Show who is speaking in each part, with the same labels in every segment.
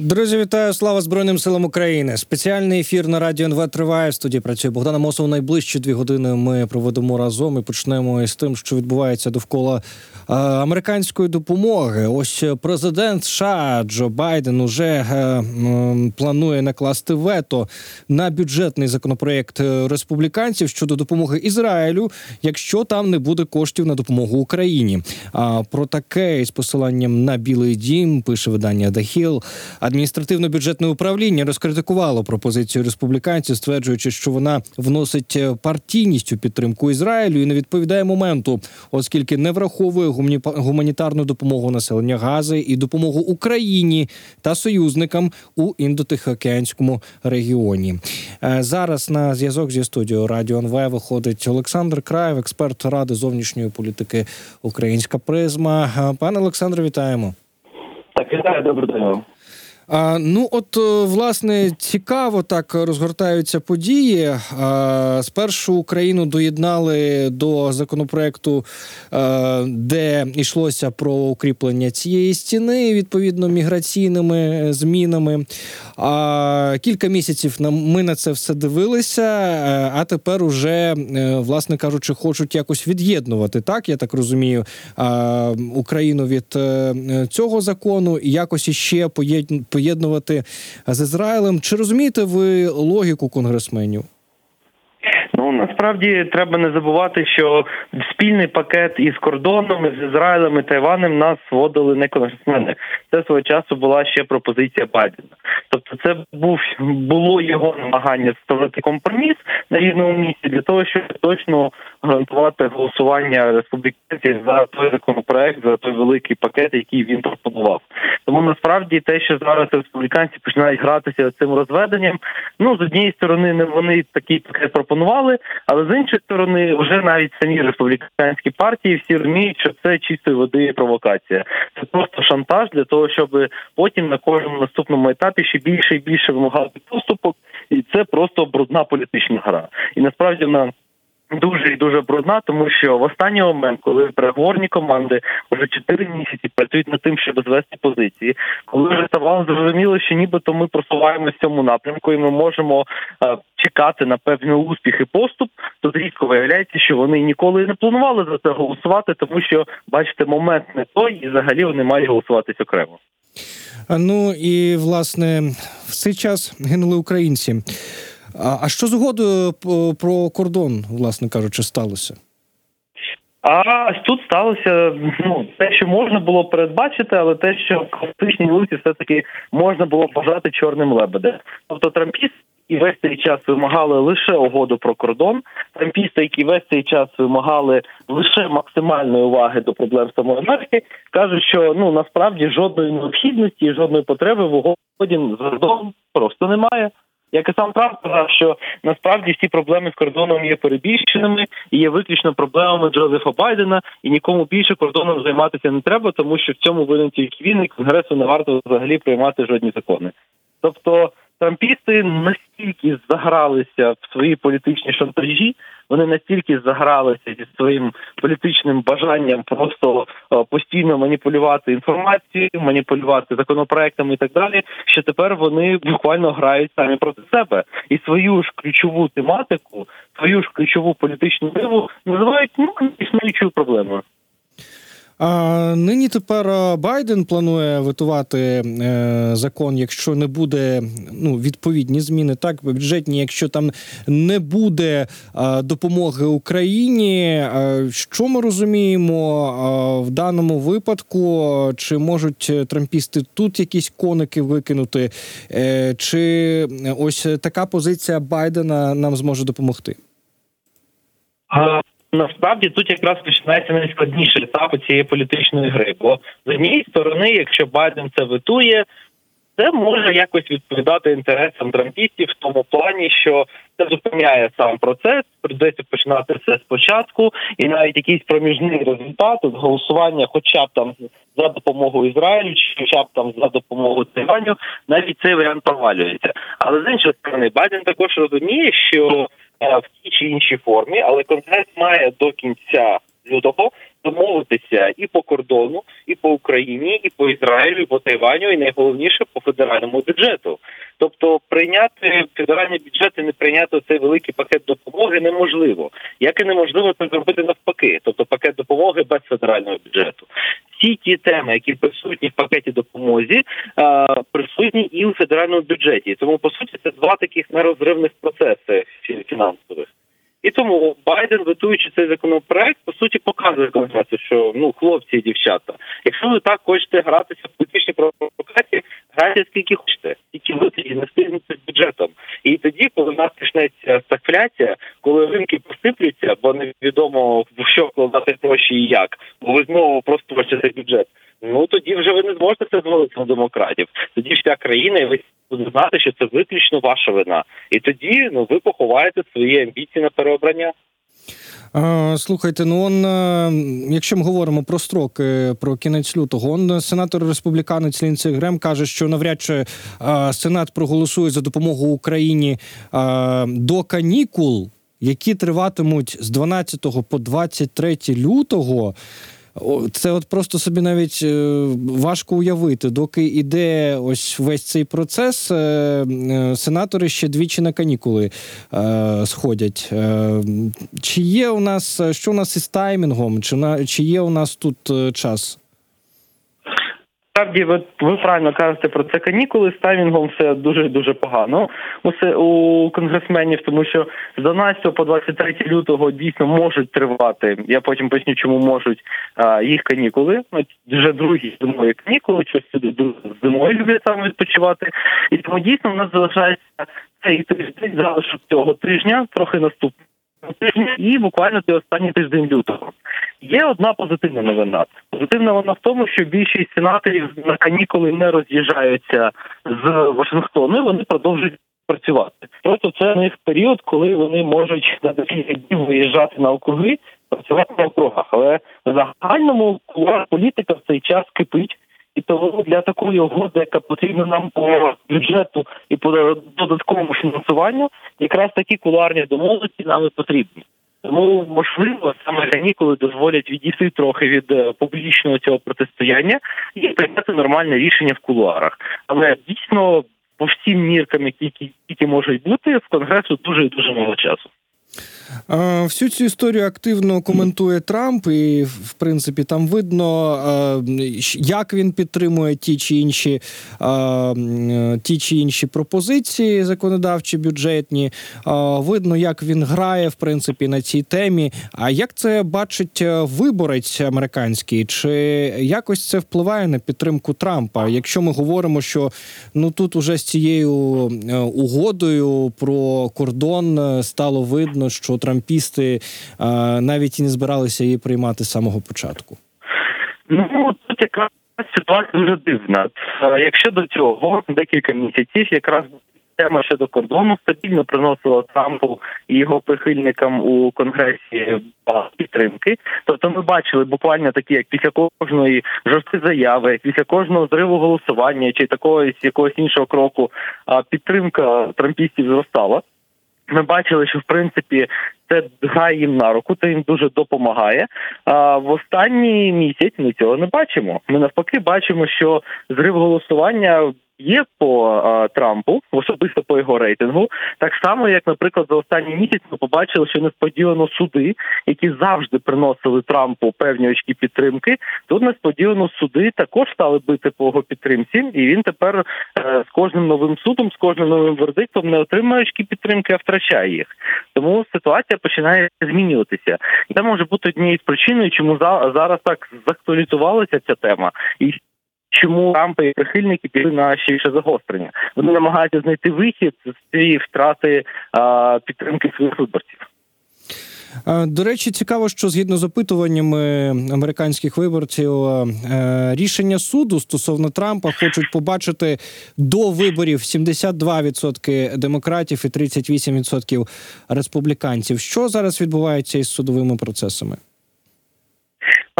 Speaker 1: Друзі, вітаю! Слава Збройним силам України! Спеціальний ефір на радіо НВ триває. В студії працює Богдана Мосов. Найближчі дві години ми проведемо разом і почнемо із тим, що відбувається довкола е, американської допомоги. Ось президент США Джо Байден уже е, м, планує накласти вето на бюджетний законопроект республіканців щодо допомоги Ізраїлю, якщо там не буде коштів на допомогу Україні. А про таке із посиланням на Білий Дім пише видання The Hill. Адміністративно-бюджетне управління розкритикувало пропозицію республіканців, стверджуючи, що вона вносить е, партійність у підтримку Ізраїлю і не відповідає моменту, оскільки не враховує гуманітарну допомогу населення Гази і допомогу Україні та союзникам у індотихоокеанському регіоні. Е, Зараз на зв'язок зі студією Радіо НВ виходить Олександр Краєв, експерт ради зовнішньої політики Українська призма. Е, Пане Олександре, вітаємо.
Speaker 2: Так, вітаю, добрий день.
Speaker 1: А, ну, от е, власне цікаво так розгортаються події. А, спершу Україну доєднали до законопроекту, е, де йшлося про укріплення цієї стіни, відповідно, міграційними е, змінами. А кілька місяців нам ми на це все дивилися. А тепер уже, власне кажучи, хочуть якось від'єднувати, так я так розумію, а, Україну від цього закону і якось іще поєд- поєднувати з Ізраїлем. Чи розумієте ви логіку конгресменів?
Speaker 2: Ну насправді треба не забувати, що спільний пакет із кордоном з Ізраїлем і Тайванем нас вводили не конгресмени. Це свого часу була ще пропозиція Байдена. Тобто, це був було його намагання створити компроміс на рівному місці для того, щоб точно гарантувати голосування республіканців за той законопроект, за той великий пакет, який він пропонував. Тому насправді те, що зараз республіканці починають гратися цим розведенням, ну з однієї сторони, не вони такий пакет пропонували, але з іншої сторони, вже навіть самі республіканські партії всі розуміють, що це чистої води провокація. Це просто шантаж для того, щоб потім на кожному наступному етапі ще більше і більше вимагати поступок, і це просто брудна політична гра. І насправді вона Дуже і дуже брудна, тому що в останній момент, коли переговорні команди вже чотири місяці працюють над тим, щоб звести позиції, коли вже ставало зрозуміло, що нібито ми просуваємося в цьому напрямку, і ми можемо е, чекати на певний успіх і поступ, то різко виявляється, що вони ніколи не планували за це голосувати, тому що бачите, момент не той, і взагалі вони мають голосуватись окремо.
Speaker 1: Ну і власне в цей час гинули українці. А, що згодою про кордон, власне кажучи, сталося?
Speaker 2: А тут сталося ну те, що можна було передбачити, але те, що в класичній луці все таки можна було бажати чорним лебедем. Тобто трампіст і весь цей час вимагали лише угоду про кордон. Трампісти, які весь цей час вимагали лише максимальної уваги до проблем самої Америки, кажуть, що ну насправді жодної необхідності, жодної потреби в угоді з просто немає. Як і сам Трамп сказав, що насправді всі проблеми з кордоном є перебільшеними і є виключно проблемами Джозефа Байдена, і нікому більше кордоном займатися не треба, тому що в цьому винен тільки він і конгресу не варто взагалі приймати жодні закони. Тобто трампісти настільки загралися в свої політичні шантажі, вони настільки загралися зі своїм політичним бажанням просто е, постійно маніпулювати інформацією, маніпулювати законопроектами і так далі, що тепер вони буквально грають самі проти себе і свою ж ключову тематику, свою ж ключову політичну диву називають ну існуючою проблемою.
Speaker 1: А нині тепер Байден планує витувати е, закон, якщо не буде ну відповідні зміни, так бюджетні, якщо там не буде допомоги Україні. Що ми розуміємо в даному випадку? Чи можуть трампісти тут якісь коники викинути? Е, чи ось така позиція Байдена нам зможе допомогти?
Speaker 2: Насправді тут якраз починається найскладніший етап цієї політичної гри. Бо з однієї сторони, якщо Байден це витує, це може якось відповідати інтересам трампістів в тому плані, що це зупиняє сам процес, придеться починати все спочатку, і навіть якийсь проміжний результат от голосування, хоча б там за допомогою Ізраїлю, чи хоча б там за допомогою Тайваню, навіть цей варіант провалюється. Але з іншої сторони, Байден також розуміє, що в тій чи іншій формі, але конгрес має до кінця лютого домовитися і по кордону, і по Україні, і по Ізраїлю, і по Тайваню, і найголовніше по федеральному бюджету. Тобто прийняти федеральний бюджет і не прийняти цей великий пакет допомоги неможливо. Як і неможливо це зробити навпаки, тобто пакет допомоги без федерального бюджету. Всі ті теми, які присутні в пакеті допомозі, присутні і у федеральному бюджеті. Тому по суті це два таких нерозривних процеси фінансових. І тому Байден, витуючи цей законопроект, по суті показує конгресу, що ну хлопці і дівчата, якщо ви так хочете гратися в політичній провокації, грайте скільки хочете, тільки ви тоді не стигнете з бюджетом. І тоді, коли в нас почнеться стагфляція, коли ринки посиплються, бо невідомо в що вкладати гроші і як, бо ви знову просто цей бюджет. Ну тоді вже ви не зможете це звалити на демократів. Тоді вся країна і ви буде знати, що це виключно ваша вина, і тоді ну ви поховаєте свої амбіції на переобрання.
Speaker 1: Слухайте, ну он, е, якщо ми говоримо про строки, про кінець лютого, он сенатор республіканець Лінці Грем каже, що навряд чи Сенат проголосує за допомогу Україні до канікул, які триватимуть з 12 по 23 лютого. Це от просто собі навіть е, важко уявити, доки іде ось весь цей процес, е, е, сенатори ще двічі на канікули сходять. Чи є у нас що у нас із таймінгом? Чи на чи є у нас тут час?
Speaker 2: Насправді, ви, ви правильно кажете про це канікули з таймінгом все дуже дуже погано. Усе у конгресменів, тому що з 12 по 23 лютого дійсно можуть тривати. Я потім поясню, чому можуть а, їх канікули. Ну, вже другі зимові канікули, щось сюди зимою люблять саме відпочивати. І тому дійсно в нас залишається цей тиждень залишок цього тижня, трохи наступного тижня, і буквально цей останній тиждень лютого. Є одна позитивна новина. Позитивна вона в тому, що більшість сенаторів на канікули не роз'їжджаються з Вашингтону. Вони продовжують працювати. Просто це них період, коли вони можуть на декілька днів виїжджати на округи, працювати на округах. Але в загальному політика в цей час кипить. І тому для такої угоди, яка потрібна нам по бюджету і по додатковому фінансуванню, якраз такі кулуарні домовленості нам і потрібні. Тому можливо саме канікули дозволять відійти трохи від е, публічного цього протистояння і прийняти нормальне рішення в кулуарах. Але дійсно по всім міркам, які які можуть бути, в конгресу дуже дуже мало часу.
Speaker 1: Всю цю історію активно коментує Трамп, і в принципі там видно, як він підтримує ті чи інші ті чи інші пропозиції, законодавчі бюджетні. Видно, як він грає в принципі на цій темі. А як це бачить е, виборець американський? Чи якось це впливає на підтримку Трампа? Якщо ми говоримо, що ну тут уже з цією е, угодою про кордон е, стало видно, що трампісти навіть і не збиралися її приймати з самого початку?
Speaker 2: Ну тут якраз ситуація дуже дивна. Якщо до цього декілька місяців якраз тема щодо кордону стабільно приносила Трампу і його прихильникам у конгресі підтримки. Тобто, ми бачили буквально такі, як після кожної жорсткі заяви, після кожного зриву голосування чи такого якогось іншого кроку, підтримка трампістів зростала. Ми бачили, що в принципі це грає їм на руку, це їм дуже допомагає. А в останній місяць ми цього не бачимо. Ми навпаки бачимо, що зрив голосування є по а, Трампу, особисто по його рейтингу, так само, як, наприклад, за останній місяць ми побачили, що несподівано суди, які завжди приносили Трампу певні очки підтримки, тут несподівано суди також стали бити по його підтримці, і він тепер е, з кожним новим судом, з кожним новим вердиктом не отримує очки підтримки, а втрачає їх. Тому ситуація починає змінюватися. Це може бути однією з причиною, чому зараз так заактуалізувалася ця тема, і чому Трампа і прихильники пішли на ще більше загострення. Вони намагаються знайти вихід з цієї втрати а, підтримки своїх виборців.
Speaker 1: До речі, цікаво, що згідно з опитуваннями американських виборців, рішення суду стосовно Трампа хочуть побачити до виборів 72% демократів і 38% республіканців. Що зараз відбувається із судовими процесами?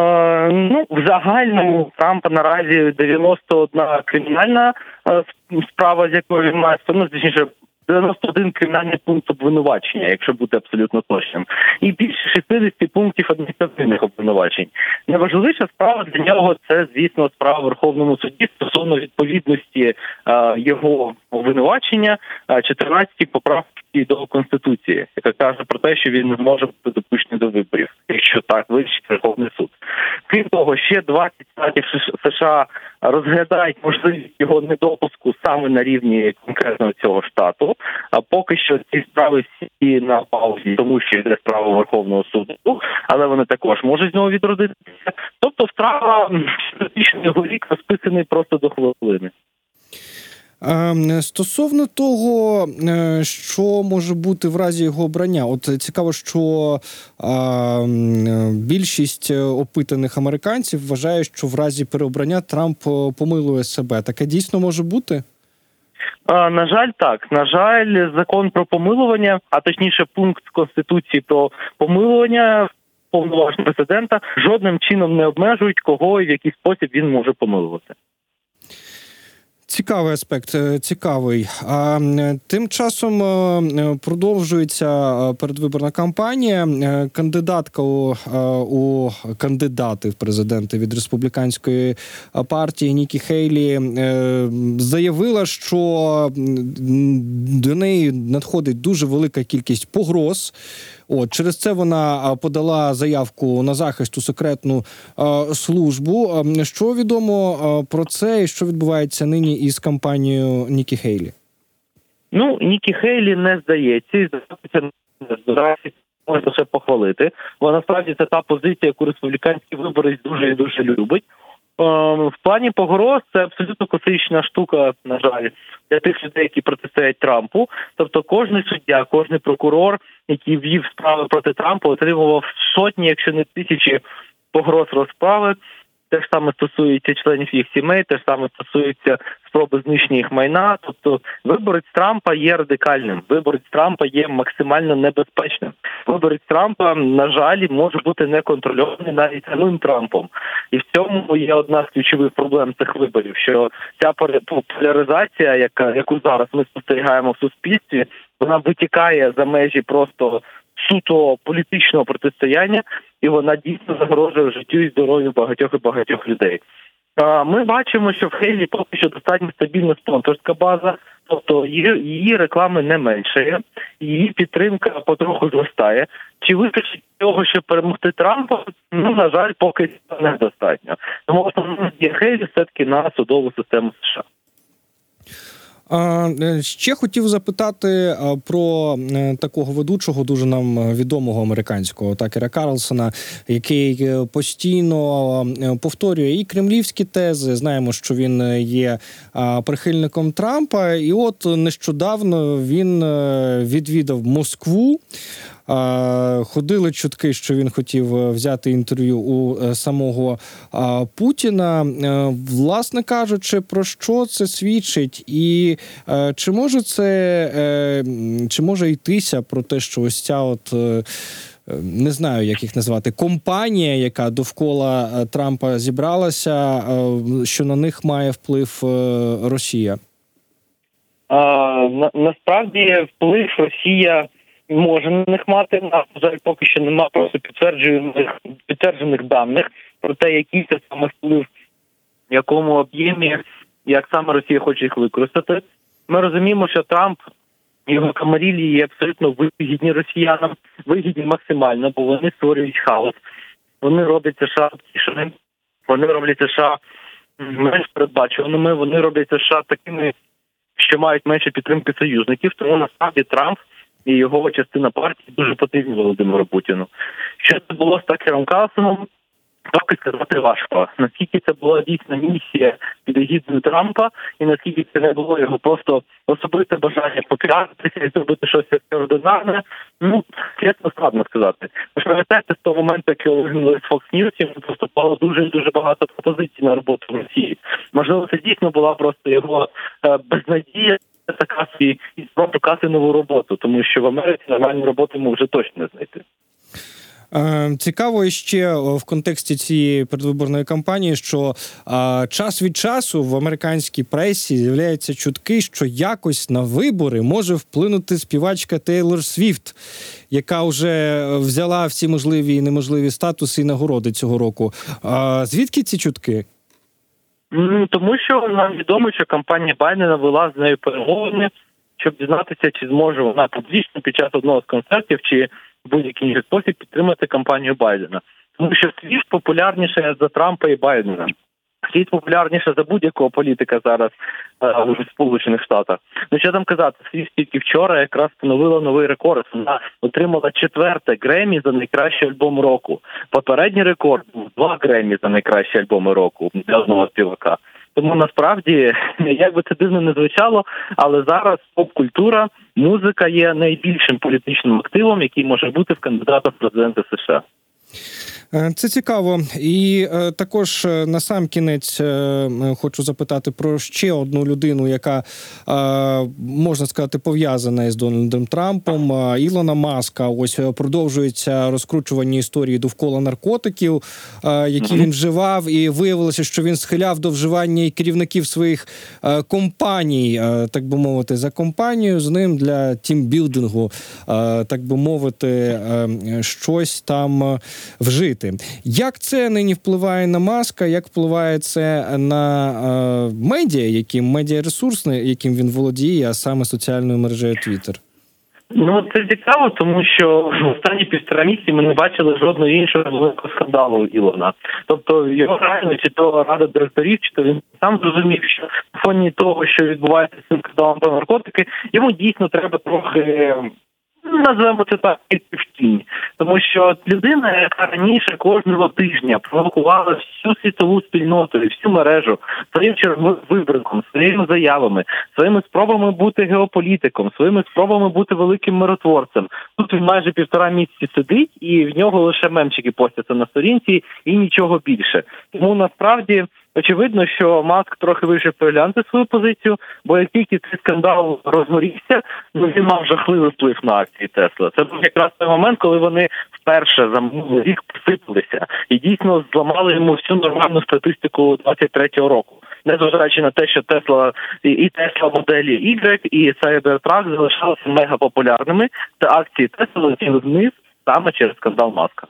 Speaker 2: Е, ну, в загальному Трампа наразі 91 кримінальна е, справа, з якою він має ну, точніше, 91 кримінальний пункт обвинувачення, якщо бути абсолютно точним, і більше 60 пунктів адміністративних обвинувачень. Найважливіша справа для нього це, звісно, справа в Верховному суді стосовно відповідності е, його обвинувачення е, 14 поправки до конституції, яка каже про те, що він не може бути допущений до виборів, якщо так вирішить Верховний суд. Крім того, ще 20 штатів США розглядають можливість його недопуску саме на рівні конкретно цього штату. А поки що ці справи всі на паузі, тому що йде справа Верховного суду, але вони також можуть знову відродитися. Тобто, справа його рік розписаний просто до хвилини.
Speaker 1: Стосовно того, е, що може бути в разі його обрання, от цікаво, що більшість опитаних американців вважає, що в разі переобрання Трамп е, помилує себе. Таке дійсно може бути.
Speaker 2: На жаль, так на жаль, закон про помилування, а точніше, пункт конституції про помилування повноважень президента жодним чином не обмежують, кого і в який спосіб він може помилувати.
Speaker 1: Цікавий аспект, е, цікавий. А тим часом е, продовжується е, передвиборна кампанія. Кандидатка у, у кандидати в президенти від республіканської партії Нікі Хейлі заявила, що до неї надходить дуже велика кількість погроз. От через це вона подала заявку на захист у секретну службу. Що відомо про це і що відбувається нині із кампанією Нікі Хейлі?
Speaker 2: Ну Нікі Хейлі не здається і здається, можна лише похвалити. Бо насправді це та позиція, яку республіканський виборець дуже і дуже любить. В плані погроз це абсолютно класична штука, на жаль, для тих людей, які протистоять Трампу. Тобто, кожний суддя, кожний прокурор, який вів справи проти Трампа, отримував сотні, якщо не тисячі погроз розправи. Те ж саме стосується членів їх сімей, те ж саме стосується спроби знищення їх майна. Тобто, виборець Трампа є радикальним. Виборець Трампа є максимально небезпечним. Виборець Трампа, на жаль, може бути неконтрольований навіть самим Трампом, і в цьому є одна з ключових проблем цих виборів. Що ця поляризація, яка яку зараз ми спостерігаємо в суспільстві, вона витікає за межі просто суто політичного протистояння, і вона дійсно загрожує життю і здоров'ю багатьох і багатьох людей. Ми бачимо, що в Хейлі поки що достатньо стабільна спонсорська база, тобто її реклами не меншає, її підтримка потроху зростає. Чи вистачить того, щоб перемогти Трампа? Ну на жаль, поки недостатньо. Тому основна є Хейлі все таки на судову систему США.
Speaker 1: Е, ще хотів запитати про е, такого ведучого, дуже нам відомого американського Такера Карлсона, який е, постійно повторює і кремлівські тези. Знаємо, що він є прихильником Трампа, і от нещодавно він відвідав Москву. Ходили чутки, що він хотів е, взяти інтерв'ю у е, самого Путіна. Е, власне кажучи, про що це свідчить, і чи може це чи може йтися про те, що ось ця от. Не знаю, як їх назвати компанія, яка довкола Трампа зібралася, що на них має вплив Росія?
Speaker 2: А, на, Насправді вплив Росія може на них мати. Жаль, поки що немає просто підтверджених підтверджених даних про те, який це саме вплив, в якому об'ємі, як саме Росія хоче їх використати. Ми розуміємо, що Трамп його камарілі є абсолютно вигідні росіянам, вигідні максимально, бо вони створюють хаос. Вони роблять США тішеним, вони роблять США менш передбачуваними. Вони роблять США такими, що мають менше підтримки союзників. Тому насправді Трамп і його частина партії дуже потрібні Володимиру Путіну. Що це було з Такером Калсоном? Поки сказати важко. Наскільки це була дійсна місія під егідою Трампа, і наскільки це не було його просто особисте бажання попіратися і зробити щось екстраординарне, ну чесно складно сказати. Ви ж пам'ятаєте, з того моменту, як вигнали з Fox News, йому поступало дуже дуже багато пропозицій на роботу в Росії. Можливо, це дійсно була просто його е, безнадія свій і спробувати нову роботу, тому що в Америці нормальну роботу йому вже точно не знайти.
Speaker 1: Е, Цікаво ще в контексті цієї передвиборної кампанії, що е, час від часу в американській пресі з'являються чутки, що якось на вибори може вплинути співачка Тейлор Свіфт, яка вже взяла всі можливі і неможливі статуси і нагороди цього року. Е, звідки ці чутки?
Speaker 2: Ну, Тому що нам відомо, що компанія Байдена вела з нею перемовини, щоб дізнатися, чи зможе вона публічно під час одного з концертів чи будь-який інший спосіб підтримати кампанію Байдена. Тому що світ популярніше за Трампа і Байдена. Світ популярніше за будь-якого політика зараз е, в Сполучених Штатах. Ну що там казати, світ тільки вчора якраз встановила новий рекорд. Вона отримала четверте Гремі за найкращий альбом року. Попередній рекорд був два Гремі за найкращий альбом року для одного співака. Тому насправді, як би це дивно не звучало, але зараз поп-культура, музика є найбільшим політичним активом, який може бути в кандидата в президенти США.
Speaker 1: Е, Це цікаво, і е, також е, на сам кінець е, хочу запитати про ще одну людину, яка е, можна сказати пов'язана із Дональдом Трампом. Е, Ілона Маска. Ось е, продовжується розкручування історії довкола наркотиків, е, які він вживав, і виявилося, що він схиляв до вживання і керівників своїх е, компаній, е, так би мовити, за компанію. З ним для тімбілдингу, е, так би мовити, е, щось там е, вжити. Як це нині впливає на маска? Як впливає це на е, медіа, яким медіаресурсне, яким він володіє, а саме соціальною мережею Twitter?
Speaker 2: Ну це цікаво, тому що в останні півтора місяці ми не бачили жодного іншого великого скандалу у Ілона. Тобто його реально чи то рада директорів, чи то він сам зрозумів, що на фоні того, що відбувається з цим скандалом про наркотики, йому дійсно треба трохи. Ну, Називаємо це так в тіні, тому що людина, яка раніше кожного тижня провокувала всю світову спільноту і всю мережу своїм черговим своїми заявами, своїми спробами бути геополітиком, своїми спробами бути великим миротворцем. Тут він майже півтора місяці сидить, і в нього лише мемчики постяться на сторінці, і нічого більше. Тому насправді. Очевидно, що Маск трохи вирішив переглянути свою позицію, бо як тільки цей скандал розгорівся, ну він мав жахливий вплив на акції Тесла. Це був якраз той момент, коли вони вперше за рік посипалися і дійсно зламали йому всю нормальну статистику 23-го року. Незважаючи на те, що Тесла і Тесла моделі Y, і Cybertruck залишалися мега популярними, та акції Тесла летіли вниз саме через скандал Маска.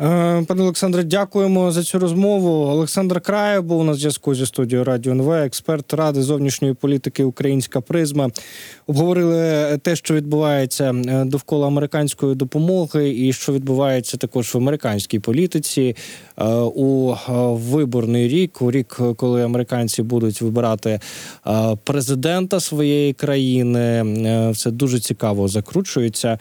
Speaker 1: Е, Пане Олександре, дякуємо за цю розмову. Олександр Краєв був на зв'язку зі студією Радіо НВ, експерт ради зовнішньої політики Українська призма. Обговорили те, що відбувається е, довкола американської допомоги, і що відбувається також в американській політиці е, у виборний рік, у рік, коли американці будуть вибирати президента своєї країни. Все дуже цікаво закручується.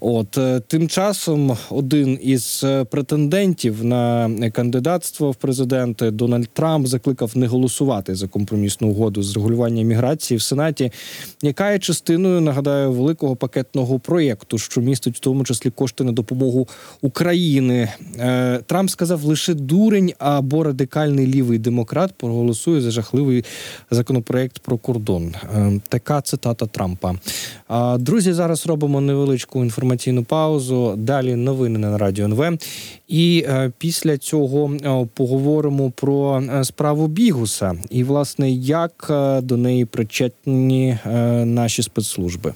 Speaker 1: От е, тим часом один із е, претендентів на кандидатство в президенти Дональд Трамп закликав не голосувати за компромісну угоду з регулювання міграції в Сенаті, яка є частиною, нагадаю, великого пакетного проєкту, що містить в тому числі кошти на допомогу України. Е, Трамп сказав, лише дурень або радикальний лівий демократ проголосує за жахливий законопроект про кордон. Така цитата Трампа. Друзі, зараз робимо невеличку інформаційну паузу. Далі новини на радіо НВ. І е, після цього е, поговоримо про е, справу Бігуса і, власне, як до неї причетні наші спецслужби.